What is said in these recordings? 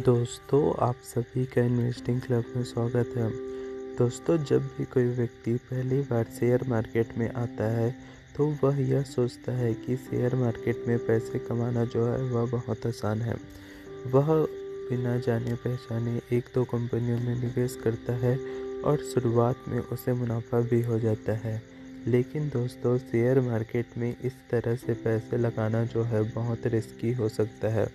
दोस्तों, आप सभी का इन्वेस्टिंग क्लब में स्वागत है। दोस्तों, जब भी कोई व्यक्ति पहली बार शेयर मार्केट में आता है तो वह यह सोचता है कि शेयर मार्केट में पैसे कमाना जो है, वह बहुत आसान है। वह बिना जाने पहचाने एक दो कंपनियों में निवेश करता है और शुरुआत में उसे मुनाफा भी हो जाता है। लेकिन दोस्तों शेयर मार्केट में इस तरह से पैसे लगाना जो है, बहुत रिस्की हो सकता है।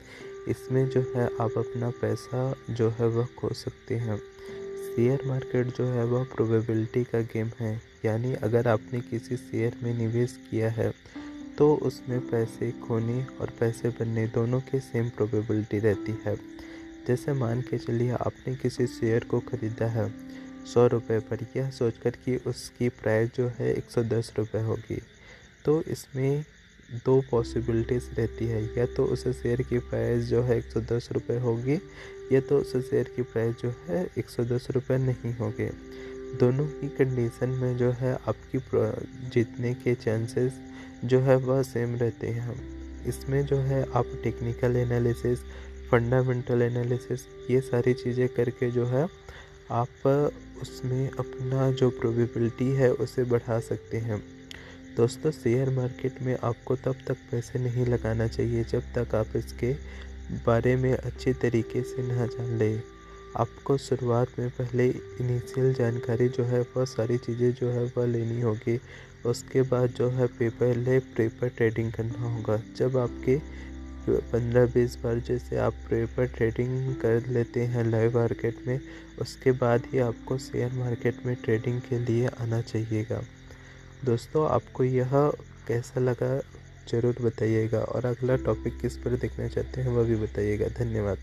इसमें जो है आप अपना पैसा जो है वह खो सकते हैं। शेयर मार्केट जो है वह प्रोबेबिलिटी का गेम है। यानी अगर आपने किसी शेयर में निवेश किया है तो उसमें पैसे खोने और पैसे बनने दोनों के सेम प्रोबेबिलिटी रहती है। जैसे मान के चलिए आपने किसी शेयर को ख़रीदा है, सौ रुपये पर। यह सोचकर कि उसकी प्राइस जो है एक सौ दस रुपये होगी। तो इसमें दो पॉसिबिलिटीज़ रहती है। या तो उस शेयर की प्राइस जो है एक सौ दस रुपये होगी, या तो उस शेयर की प्राइस जो है एक सौ दस रुपये नहीं होगी। दोनों ही कंडीशन में जो है आपकी जीतने के चांसेस जो है वह सेम रहते हैं। इसमें जो है आप टेक्निकल एनालिसिस फंडामेंटल एनालिसिस ये सारी चीज़ें करके जो है आप उसमें अपना जो प्रोबेबिलिटी है उसे बढ़ा सकते हैं। दोस्तों, शेयर मार्केट में आपको तब तक पैसे नहीं लगाना चाहिए जब तक आप इसके बारे में अच्छे तरीके से ना जान लें। आपको शुरुआत में पहले इनिशियल जानकारी जो है वह सारी चीज़ें जो है वह लेनी होगी। उसके बाद जो है पेपर ले पेपर ट्रेडिंग करना होगा। जब आपके पंद्रह बीस बार जैसे आप पेपर ट्रेडिंग कर लेते हैं लाइव मार्केट में, उसके बाद ही आपको शेयर मार्केट में ट्रेडिंग के लिए आना चाहिएगा। दोस्तों, आपको यह कैसा लगा ज़रूर बताइएगा और अगला टॉपिक किस पर देखना चाहते हैं वह भी बताइएगा। धन्यवाद।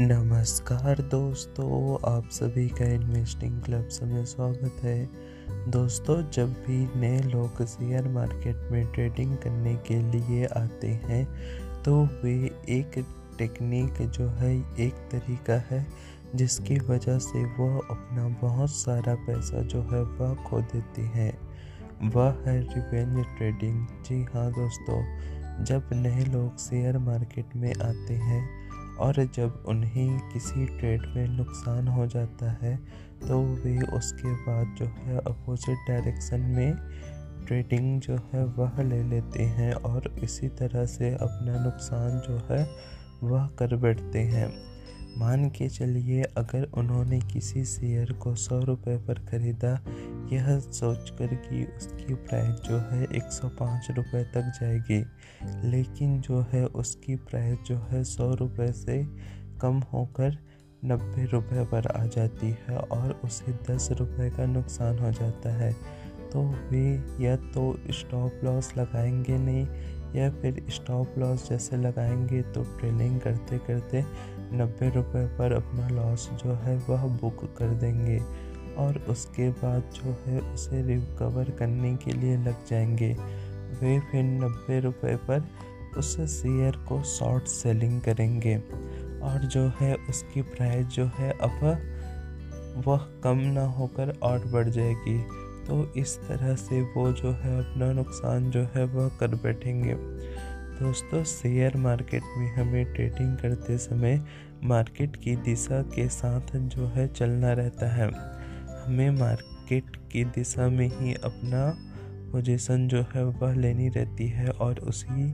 नमस्कार दोस्तों, आप सभी का इन्वेस्टिंग क्लब में स्वागत है। दोस्तों, जब भी नए लोग शेयर मार्केट में ट्रेडिंग करने के लिए आते हैं तो वे एक टेक्निक जो है, एक तरीका है, जिसकी वजह से वह अपना बहुत सारा पैसा जो है, वह खो देती हैं। वह है रिवेंज ट्रेडिंग। जी हाँ दोस्तों, जब नए लोग शेयर मार्केट में आते हैं और जब उन्हें किसी ट्रेड में नुकसान हो जाता है तो वे उसके बाद जो है अपोजिट डायरेक्शन में ट्रेडिंग जो है, वह ले लेते हैं और इसी तरह से अपना नुकसान जो है वह कर बैठते हैं। मान के चलिए, अगर उन्होंने किसी शेयर को सौ रुपये पर ख़रीदा, यह सोचकर कि उसकी प्राइस जो है एक सौ पाँच रुपये तक जाएगी। लेकिन जो है उसकी प्राइस जो है सौ रुपये से कम होकर नब्बे रुपये पर आ जाती है और उसे दस रुपये का नुकसान हो जाता है। तो वे या तो स्टॉप लॉस लगाएँगे नहीं या फिर स्टॉप लॉस जैसे लगाएँगे तो ट्रेलिंग करते करते नब्बे रुपये पर अपना लॉस जो है वह बुक कर देंगे और उसके बाद जो है उसे रिकवर करने के लिए लग जाएँगे। वे फिर नब्बे रुपये पर उस शेयर को शॉर्ट सेलिंग करेंगे और जो है उसकी प्राइस जो है अब वह कम ना होकर और बढ़ जाएगी। तो इस तरह से वो जो है अपना नुकसान जो है वह कर बैठेंगे। दोस्तों, शेयर मार्केट में हमें ट्रेडिंग करते समय मार्केट की दिशा के साथ जो है चलना रहता है। हमें मार्केट की दिशा में ही अपना पोजीशन जो है वह लेनी रहती है और उसी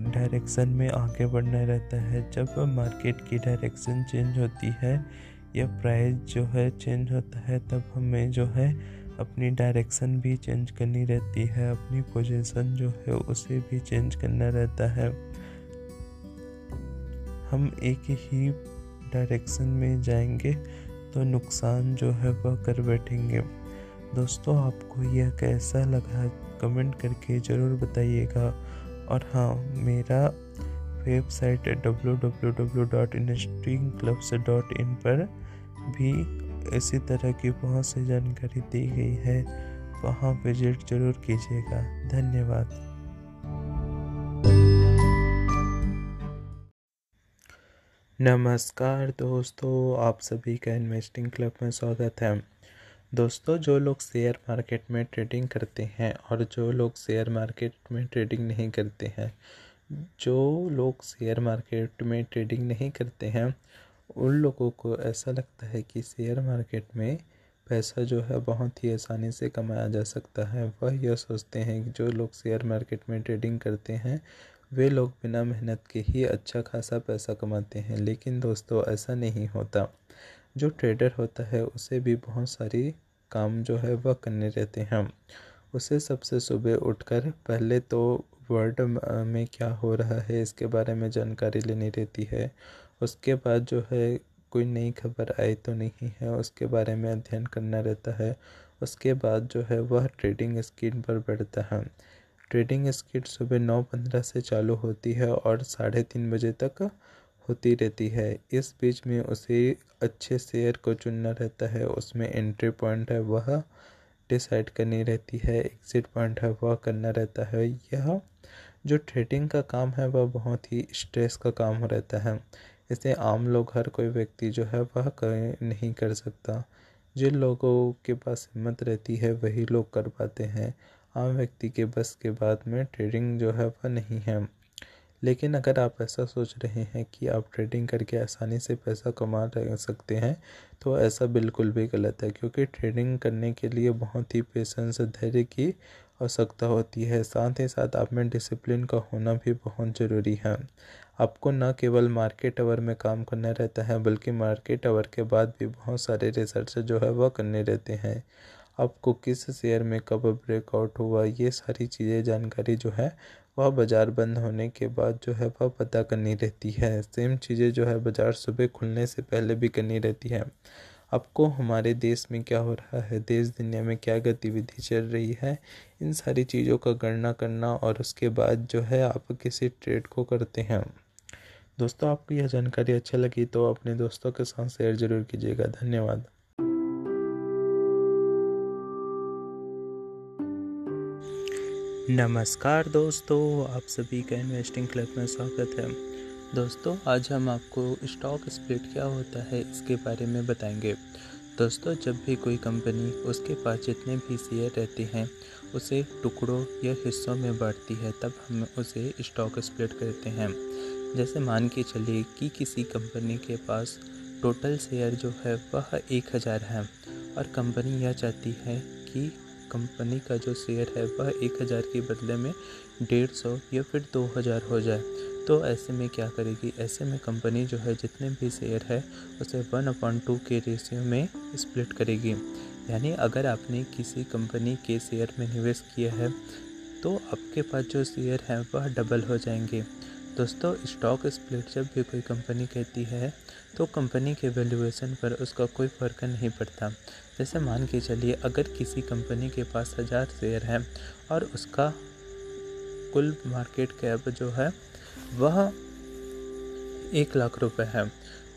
डायरेक्शन में आगे बढ़ना रहता है। जब मार्केट की डायरेक्शन चेंज होती है या प्राइस जो है चेंज होता है, तब हमें जो है अपनी डायरेक्शन भी चेंज करनी रहती है, अपनी पोजीशन जो है उसे भी चेंज करना रहता है। हम एक ही डायरेक्शन में जाएँगे तो नुकसान जो है वह कर बैठेंगे। दोस्तों, आपको यह कैसा लगा कमेंट करके ज़रूर बताइएगा। और हाँ मेरा website W W W dot dot in पर भी इसी तरह की बहुत सी जानकारी दी गई है। वहाँ विज़िट ज़रूर कीजिएगा। धन्यवाद। नमस्कार दोस्तों, आप सभी का इन्वेस्टिंग क्लब में स्वागत है। दोस्तों, जो लोग शेयर मार्केट में ट्रेडिंग करते हैं और जो लोग शेयर मार्केट में ट्रेडिंग नहीं करते हैं, जो लोग शेयर मार्केट में ट्रेडिंग नहीं करते हैं उन लोगों को ऐसा लगता है कि शेयर मार्केट में पैसा जो है बहुत ही आसानी से कमाया जा सकता है। वह यह सोचते हैं कि जो लोग शेयर मार्केट में ट्रेडिंग करते हैं, वे लोग बिना मेहनत के ही अच्छा खासा पैसा कमाते हैं। लेकिन दोस्तों, ऐसा नहीं होता। जो ट्रेडर होता है, उसे भी बहुत सारी काम जो है वह करने रहते हैं। उसे सबसे सुबह उठकर पहले तो वर्ल्ड में क्या हो रहा है, इसके बारे में जानकारी लेनी रहती है। उसके बाद जो है, कोई नई खबर आई तो नहीं है, उसके बारे में अध्ययन करना रहता है। उसके बाद जो है, वह ट्रेडिंग स्कीम पर बैठता है। ट्रेडिंग स्कीम सुबह नौ पंद्रह से चालू होती है और साढ़े तीन बजे तक होती रहती है। इस बीच में उसे अच्छे शेयर को चुनना रहता है। उसमें एंट्री पॉइंट है, वह डिसाइड करनी रहती है। एग्ज़िट पॉइंट है, वह करना रहता है। यह जो ट्रेडिंग का काम है, वह बहुत ही स्ट्रेस का काम रहता है। इसे आम लोग, हर कोई व्यक्ति जो है वह कर, नहीं कर सकता। जिन लोगों के पास हिम्मत रहती है, वही लोग कर पाते हैं। आम व्यक्ति के बस के बाद में ट्रेडिंग जो है वह नहीं है। लेकिन अगर आप ऐसा सोच रहे हैं कि आप ट्रेडिंग करके आसानी से पैसा कमा सकते हैं तो ऐसा बिल्कुल भी गलत है, क्योंकि ट्रेडिंग करने के लिए बहुत ही पेशेंस धैर्य की आवश्यकता होती है। साथ ही साथ आप में डिसिप्लिन का होना भी बहुत ज़रूरी है। आपको न केवल मार्केट आवर में काम करना रहता है, बल्कि मार्केट आवर के बाद भी बहुत सारे रिसर्च जो है वह करने रहते हैं। आपको किस शेयर में कब ब्रेकआउट हुआ, ये सारी चीज़ें जानकारी जो है वह बाज़ार बंद होने के बाद जो है वह पता करनी रहती है। सेम चीज़ें जो है बाज़ार सुबह खुलने से पहले भी करनी रहती है। आपको हमारे देश में क्या हो रहा है, देश दुनिया में क्या गतिविधि चल रही है, इन सारी चीज़ों का गणना करना और उसके बाद जो है आप किसी ट्रेड को करते हैं। दोस्तों, आपको यह जानकारी अच्छा लगी तो अपने दोस्तों के साथ शेयर ज़रूर कीजिएगा। धन्यवाद। नमस्कार दोस्तों, आप सभी का इन्वेस्टिंग क्लब में स्वागत है। दोस्तों, आज हम आपको स्टॉक स्प्लिट क्या होता है इसके बारे में बताएँगे। दोस्तों, जब भी कोई कंपनी उसके पास जितने भी शेयर रहते हैं उसे टुकड़ों या हिस्सों में बांटती है, तब हम उसे स्टॉक स्प्लिट करते हैं। जैसे मान के चलिए कि किसी कंपनी के पास टोटल शेयर जो है वह एक हज़ार है और कंपनी यह चाहती है कि कंपनी का जो शेयर है वह एक हज़ार के बदले में डेढ़ सौ या फिर दो हज़ार हो जाए। तो ऐसे में क्या करेगी? ऐसे में कंपनी जो है जितने भी शेयर है उसे वन अपॉइंट टू के रेशियो में स्प्लिट करेगी। यानी अगर आपने किसी कंपनी के शेयर में निवेश किया है तो आपके पास जो शेयर हैं, वह डबल हो जाएँगे। दोस्तों स्टॉक स्प्लिट जब भी कोई कंपनी कहती है तो कंपनी के वैल्यूएशन पर उसका कोई फ़र्क नहीं पड़ता। जैसे मान के चलिए, अगर किसी कंपनी के पास हज़ार शेयर हैं और उसका कुल मार्केट कैप जो है, वह एक लाख रुपए है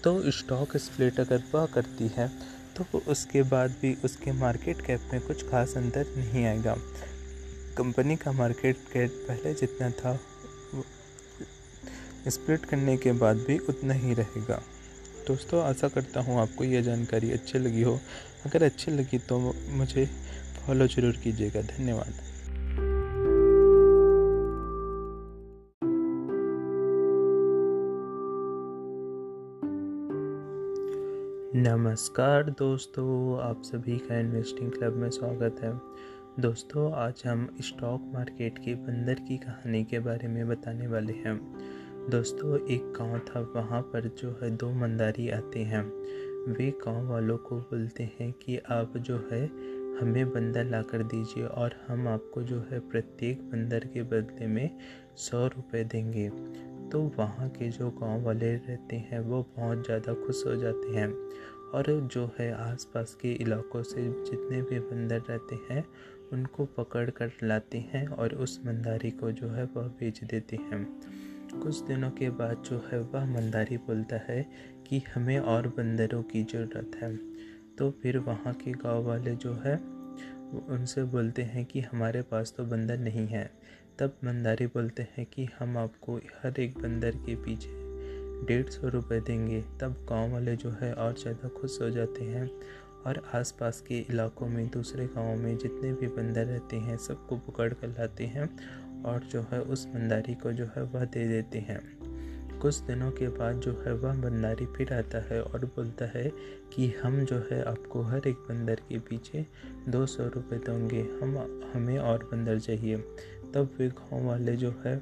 तो स्टॉक स्प्लिट अगर वह करती है तो उसके बाद भी उसके मार्केट कैप में कुछ खास अंतर नहीं आएगा। कंपनी का मार्केट कैप पहले जितना था स्प्लिट करने के बाद भी उतना ही रहेगा। दोस्तों, आशा करता हूँ आपको यह जानकारी अच्छी लगी हो। अगर अच्छी लगी तो मुझे फॉलो ज़रूर कीजिएगा। धन्यवाद। नमस्कार दोस्तों, आप सभी का इन्वेस्टिंग क्लब में स्वागत है। दोस्तों, आज हम स्टॉक मार्केट के बंदर की कहानी के बारे में बताने वाले हैं। दोस्तों, एक गाँव था, वहाँ पर जो है दो मंदारी आते हैं। वे गाँव वालों को बोलते हैं कि आप जो है हमें बंदर ला कर दीजिए और हम आपको जो है प्रत्येक बंदर के बदले में सौ रुपये देंगे। तो वहाँ के जो गाँव वाले रहते हैं, वो बहुत ज़्यादा खुश हो जाते हैं। और जो है आसपास के इलाकों से जितने भी बंदर रहते हैं, उनको पकड़ कर लाते हैं और उस मंदारी को जो है वह बेच देते हैं। कुछ दिनों के बाद जो है वह मंदारी बोलता है कि हमें और बंदरों की ज़रूरत है। तो फिर वहाँ के गाँव वाले जो है, उनसे बोलते हैं कि हमारे पास तो बंदर नहीं है। तब मंदारी बोलते हैं कि हम आपको हर एक बंदर के पीछे डेढ़ सौ रुपये देंगे। तब गाँव वाले जो है और ज़्यादा खुश हो जाते हैं और आसपास के इलाकों में, दूसरे गाँव में जितने भी बंदर रहते हैं, सबको पकड़ कर लाते हैं और जो है उस बंदारी को जो है वह दे देते हैं। कुछ दिनों के बाद जो है वह बंदारी फिर आता है और बोलता है कि हम जो है आपको हर एक बंदर के पीछे दो सौ रुपये देंगे। हम, हमें और बंदर चाहिए। तब वे गाँव वाले जो है,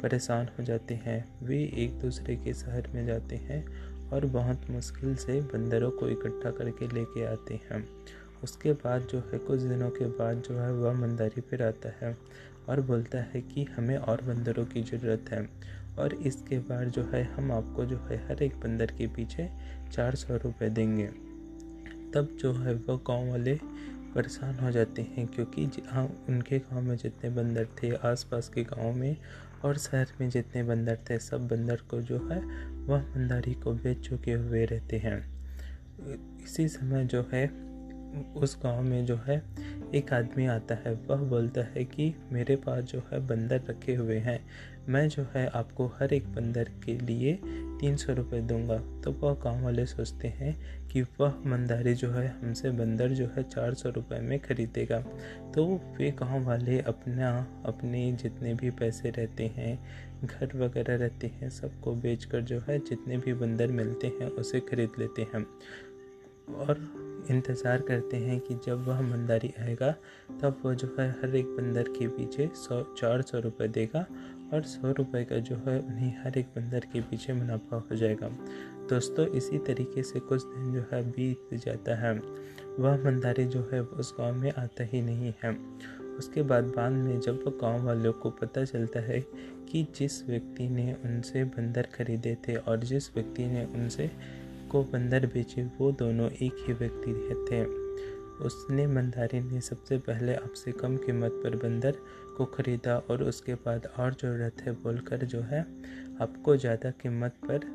परेशान हो जाते हैं। वे एक दूसरे के शहर में जाते हैं और बहुत मुश्किल से बंदरों को इकट्ठा करके लेके आते हैं। उसके बाद जो है, कुछ दिनों के बाद जो है, वह मंदारी पर आता है और बोलता है कि हमें और बंदरों की ज़रूरत है और इसके बाद जो है, हम आपको जो है, हर एक बंदर के पीछे चार सौ रुपये देंगे। तब जो है वो गाँव वाले परेशान हो जाते हैं क्योंकि हाँ उनके गाँव में जितने बंदर थे, आसपास के गाँव में और शहर में जितने बंदर थे, सब बंदर को जो है, वह बंदारी को बेच चुके हुए रहते हैं। इसी समय जो है, उस गाँव में जो है, एक आदमी आता है, वह बोलता है कि मेरे पास जो है बंदर रखे हुए हैं। मैं जो है आपको हर एक बंदर के लिए तीन सौ रुपये दूँगा। तो वह गाँव वाले सोचते हैं कि वह मंदारी जो है, हमसे बंदर जो है, चार सौ रुपये में ख़रीदेगा। तो वे गाँव वाले अपना, अपने जितने भी पैसे रहते हैं, घर वगैरह रहते हैं, सबको बेच कर जो है, जितने भी बंदर मिलते हैं, उसे ख़रीद लेते हैं। और इंतज़ार करते हैं कि जब वह मंदारी आएगा, तब वह जो है, हर एक बंदर के पीछे सौ, चार सौ रुपये देगा और सौ रुपए का जो है, उन्हें हर एक बंदर के पीछे मुनाफा हो जाएगा। दोस्तों, इसी तरीके से कुछ दिन जो है बीत जाता है। वह मंदारी जो है उस गाँव में आता ही नहीं है। उसके बाद बाद में जब गाँव वालों को पता चलता है कि जिस व्यक्ति ने उनसे बंदर खरीदे थे और जिस व्यक्ति ने उनसे को बंदर बेचे, वो दोनों एक ही व्यक्ति थे उसने मंदारी ने सबसे पहले आपसे कम कीमत पर बंदर को ख़रीदा और उसके बाद और ज़रूरत है बोलकर जो है आपको ज़्यादा कीमत पर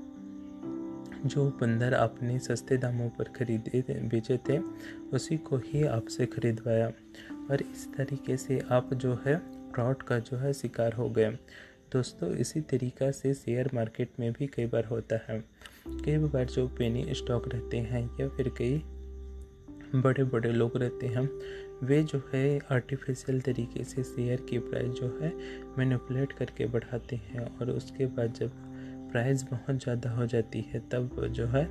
जो बंदर आपने सस्ते दामों पर खरीदे बेचे थे, उसी को ही आपसे ख़रीदवाया। और इस तरीके से आप जो है फ्रॉड का जो है शिकार हो गए। दोस्तों, इसी तरीक़ा से शेयर मार्केट में भी कई बार होता है। कई बार जो पेनी स्टॉक रहते हैं या फिर कई बड़े बड़े लोग रहते हैं वे जो है आर्टिफिशियल तरीके से शेयर की प्राइस जो है मैनिपुलेट करके बढ़ाते हैं और उसके बाद जब प्राइस बहुत ज़्यादा हो जाती है तब जो है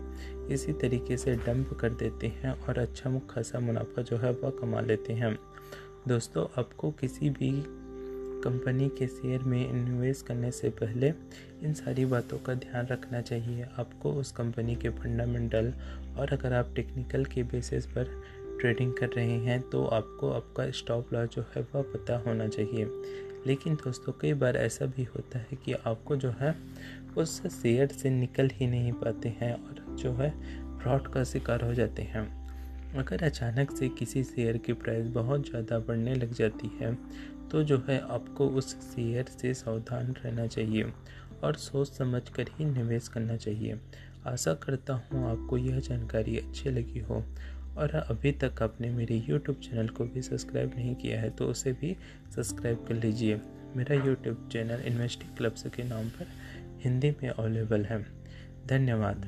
इसी तरीके से डंप कर देते हैं और अच्छा खासा मुनाफा जो है वह कमा लेते हैं। दोस्तों, आपको किसी भी कंपनी के शेयर में इन्वेस्ट करने से पहले इन सारी बातों का ध्यान रखना चाहिए। आपको उस कंपनी के फंडामेंटल और अगर आप टेक्निकल के बेसिस पर ट्रेडिंग कर रहे हैं तो आपको आपका स्टॉप लॉस जो है वह पता होना चाहिए। लेकिन दोस्तों, कई बार ऐसा भी होता है कि आपको जो है, उस शेयर से निकल ही नहीं पाते हैं और जो है, फ्रॉड का शिकार हो जाते हैं। अगर अचानक से किसी शेयर की प्राइस बहुत ज़्यादा बढ़ने लग जाती है तो जो है आपको उस शेयर से सावधान रहना चाहिए और सोच समझ कर ही निवेश करना चाहिए। आशा करता हूँ आपको यह जानकारी अच्छी लगी हो। और अभी तक आपने मेरे YouTube चैनल को भी सब्सक्राइब नहीं किया है तो उसे भी सब्सक्राइब कर लीजिए। मेरा यूट्यूब चैनल इन्वेस्टिंग क्लब्स के नाम पर हिंदी में अवेलेबल है। धन्यवाद।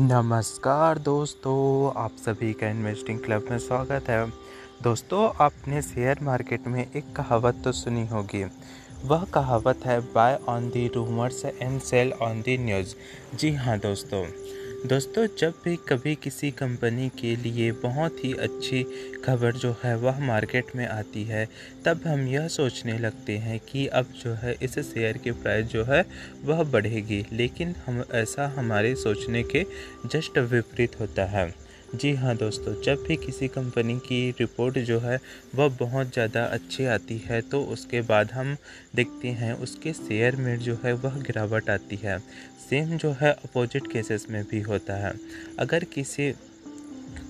नमस्कार दोस्तों, आप सभी का इन्वेस्टिंग क्लब में स्वागत है। दोस्तों, आपने शेयर मार्केट में एक कहावत तो सुनी होगी। वह कहावत है buy on the rumours and sell on the news जी हाँ दोस्तों। दोस्तों, जब भी कभी किसी कंपनी के लिए बहुत ही अच्छी खबर जो है, वह मार्केट में आती है, तब हम यह सोचने लगते हैं कि अब जो है, इस शेयर की प्राइस जो है, वह बढ़ेगी। लेकिन हम, ऐसा हमारे सोचने के जस्ट विपरीत होता है। जी हाँ दोस्तों, जब भी किसी कंपनी की रिपोर्ट जो है, वह बहुत ज़्यादा अच्छी आती है तो उसके बाद हम देखते हैं उसके शेयर में जो है, वह गिरावट आती है। सेम जो है अपोजिट केसेस में भी होता है। अगर किसी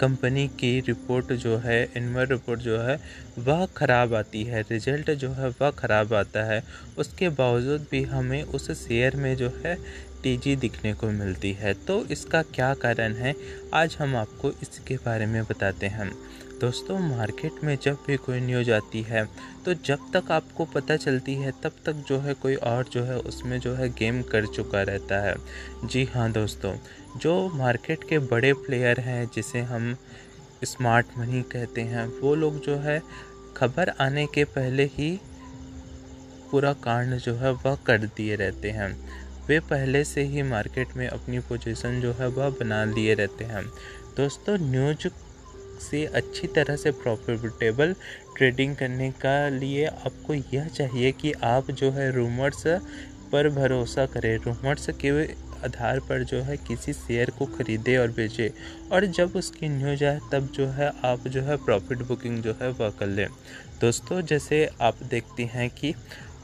कंपनी की रिपोर्ट जो है इनवर रिपोर्ट जो है, वह ख़राब आती है रिज़ल्ट जो है, वह ख़राब आता है, उसके बावजूद भी हमें उस शेयर में जो है तेज़ी दिखने को मिलती है। तो इसका क्या कारण है? आज हम आपको इसके बारे में बताते हैं। दोस्तों, मार्केट में जब भी कोई न्यूज़ आती है तो जब तक आपको पता चलती है, तब तक जो है कोई और जो है उसमें जो है गेम कर चुका रहता है। जी हाँ दोस्तों, जो मार्केट के बड़े प्लेयर हैं, जिसे हम स्मार्ट मनी कहते हैं, वो लोग जो है खबर आने के पहले ही पूरा कांड जो है वह कर दिए रहते हैं। वे पहले से ही मार्केट में अपनी पोजीशन जो है वह बना लिए रहते हैं। दोस्तों, न्यूज़ से अच्छी तरह से प्रॉफिटेबल ट्रेडिंग करने का लिए आपको यह चाहिए कि आप जो है रूमर्स पर भरोसा करें। रूमर्स के आधार पर जो है किसी शेयर को ख़रीदे और बेचे और जब उसकी न्यूज़ आए, तब जो है आप जो है प्रॉफिट बुकिंग जो है वह कर लें। दोस्तों, जैसे आप देखते हैं कि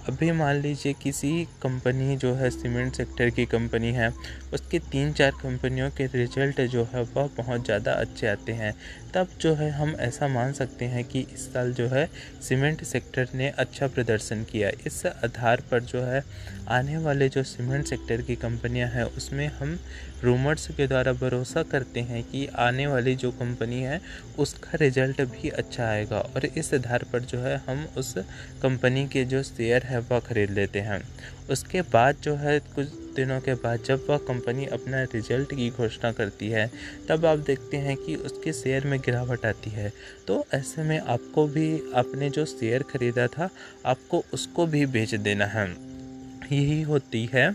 अभी मान लीजिए किसी कंपनी जो है, सीमेंट सेक्टर की कंपनी है, उसके तीन चार कंपनियों के रिज़ल्ट जो है, वह बहुत ज़्यादा अच्छे आते हैं। तब जो है, हम ऐसा मान सकते हैं कि इस साल जो है, सीमेंट सेक्टर ने अच्छा प्रदर्शन किया। इस आधार पर जो है, आने वाले जो सीमेंट सेक्टर की कंपनियाँ हैं, उसमें हम रूमर्स के द्वारा भरोसा करते हैं कि आने वाली जो कंपनी है, उसका रिज़ल्ट भी अच्छा आएगा। और इस आधार पर जो है, हम उस कंपनी के जो शेयर वह ख़रीद लेते हैं। उसके बाद जो है, कुछ दिनों के बाद जब वह कंपनी अपना रिज़ल्ट की घोषणा करती है, तब आप देखते हैं कि उसके शेयर में गिरावट आती है। तो ऐसे में आपको भी, आपने जो शेयर ख़रीदा था, आपको उसको भी बेच देना है। यही होती है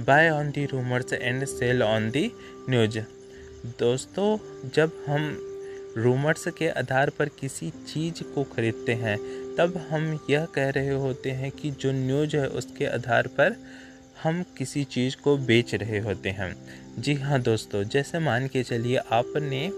buy on the rumours and sell on the news. दोस्तों, जब हम रूमर्स के आधार पर किसी चीज़ को ख़रीदते हैं तब हम यह कह रहे होते हैं कि जो न्यूज़ है उसके आधार पर हम किसी चीज़ को बेच रहे होते हैं। जी हाँ दोस्तों, जैसे मान के चलिए आपने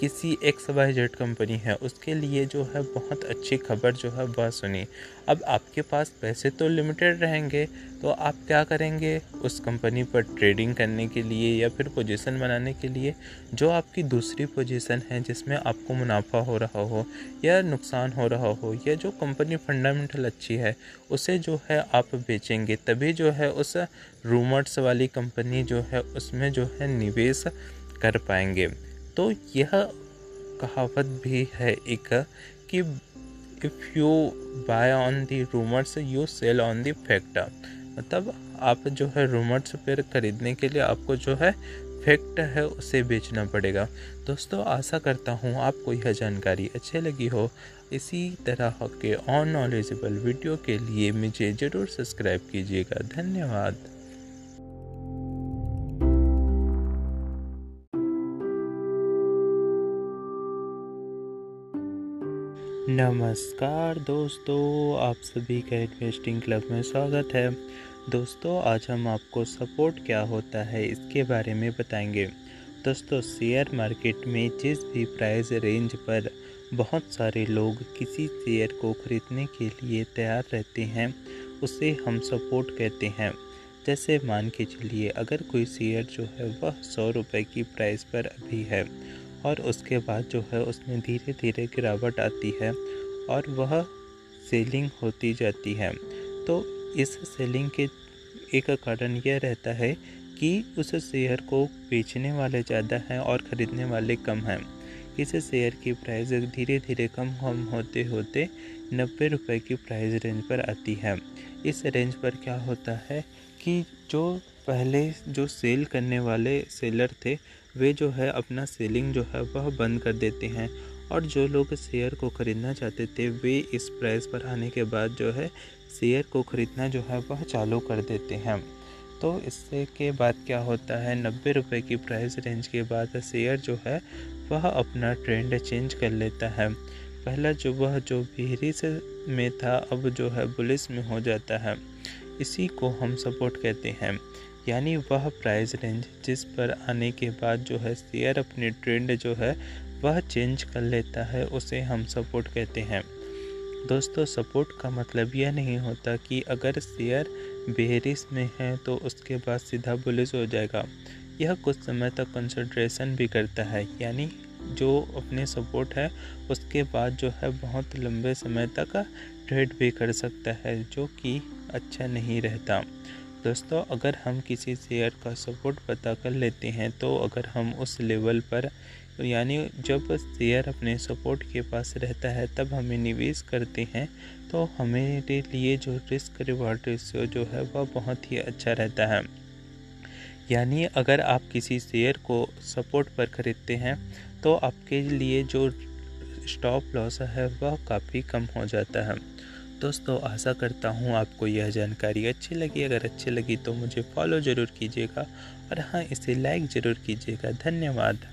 किसी एक्स वाई जेड कंपनी है, उसके लिए जो है बहुत अच्छी खबर जो है वह सुनी अब आपके पास पैसे तो लिमिटेड रहेंगे तो आप क्या करेंगे? उस कंपनी पर ट्रेडिंग करने के लिए या फिर पोजीशन बनाने के लिए, जो आपकी दूसरी पोजीशन है जिसमें आपको मुनाफा हो रहा हो या नुकसान हो रहा हो, या जो कंपनी फंडामेंटल अच्छी है, उसे जो है आप बेचेंगे, तभी जो है उस रूमर्स वाली कंपनी जो है उसमें जो है निवेश कर पाएँगे। तो यह कहावत भी है एक, कि if you buy on the rumours you sell on the fact मतलब आप जो है रूमर्स पर ख़रीदने के लिए आपको जो है फैक्ट है उसे बेचना पड़ेगा। दोस्तों, आशा करता हूँ आपको यह जानकारी अच्छी लगी हो। इसी तरह के ऑन नॉलेजेबल वीडियो के लिए मुझे ज़रूर सब्सक्राइब कीजिएगा। धन्यवाद। नमस्कार दोस्तों, आप सभी का इन्वेस्टिंग क्लब में स्वागत है। दोस्तों, आज हम आपको सपोर्ट क्या होता है इसके बारे में बताएँगे। दोस्तों शेयर मार्केट में जिस भी प्राइस रेंज पर बहुत सारे लोग किसी शेयर को ख़रीदने के लिए तैयार रहते हैं, उसे हम सपोर्ट कहते हैं। जैसे मान के चलिए, अगर कोई शेयर जो है वह सौ रुपये की प्राइस पर अभी है और उसके बाद जो है उसमें धीरे धीरे गिरावट आती है और वह सेलिंग होती जाती है। तो इस सेलिंग के एक कारण यह रहता है कि उस शेयर को बेचने वाले ज़्यादा हैं और ख़रीदने वाले कम हैं। इस शेयर की प्राइस धीरे धीरे कम कम होते होते नब्बे रुपए की प्राइस रेंज पर आती है। इस रेंज पर क्या होता है कि जो पहले जो सेल करने वाले सेलर थे, वे जो है अपना सेलिंग जो है वह बंद कर देते हैं। और जो लोग शेयर को ख़रीदना चाहते थे, वे इस प्राइस पर आने के बाद जो है शेयर को ख़रीदना जो है वह चालू कर देते हैं। तो इससे के बाद क्या होता है, नब्बे रुपये की प्राइस रेंज के बाद शेयर जो है वह अपना ट्रेंड चेंज कर लेता है। पहला जो वह जो बेहरिस में था, अब जो है बुलिस में हो जाता है। इसी को हम सपोर्ट कहते हैं। यानी वह प्राइस रेंज जिस पर आने के बाद जो है शेयर अपनी ट्रेंड जो है वह चेंज कर लेता है, उसे हम सपोर्ट कहते हैं। दोस्तों, सपोर्ट का मतलब यह नहीं होता कि अगर शेयर बेहरिस में है तो उसके बाद सीधा बुलिस हो जाएगा। यह कुछ समय तक कंसंट्रेशन भी करता है, यानी जो अपने सपोर्ट है, उसके बाद जो है बहुत लंबे समय तक ट्रेड भी कर सकता है, जो कि अच्छा नहीं रहता। दोस्तों, अगर हम किसी शेयर का सपोर्ट पता कर लेते हैं तो अगर हम उस लेवल पर, यानी जब शेयर अपने सपोर्ट के पास रहता है, तब हमें निवेश करते हैं तो हमारे लिए जो रिस्क रिवार्ड रेशियो जो है, वह बहुत ही अच्छा रहता है। यानी अगर आप किसी शेयर को सपोर्ट पर ख़रीदते हैं तो आपके लिए जो स्टॉप लॉस है, वह काफ़ी कम हो जाता है। दोस्तों, आशा करता हूँ आपको यह जानकारी अच्छी लगी। अगर अच्छी लगी तो मुझे फॉलो ज़रूर कीजिएगा और हाँ इसे लाइक ज़रूर कीजिएगा। धन्यवाद।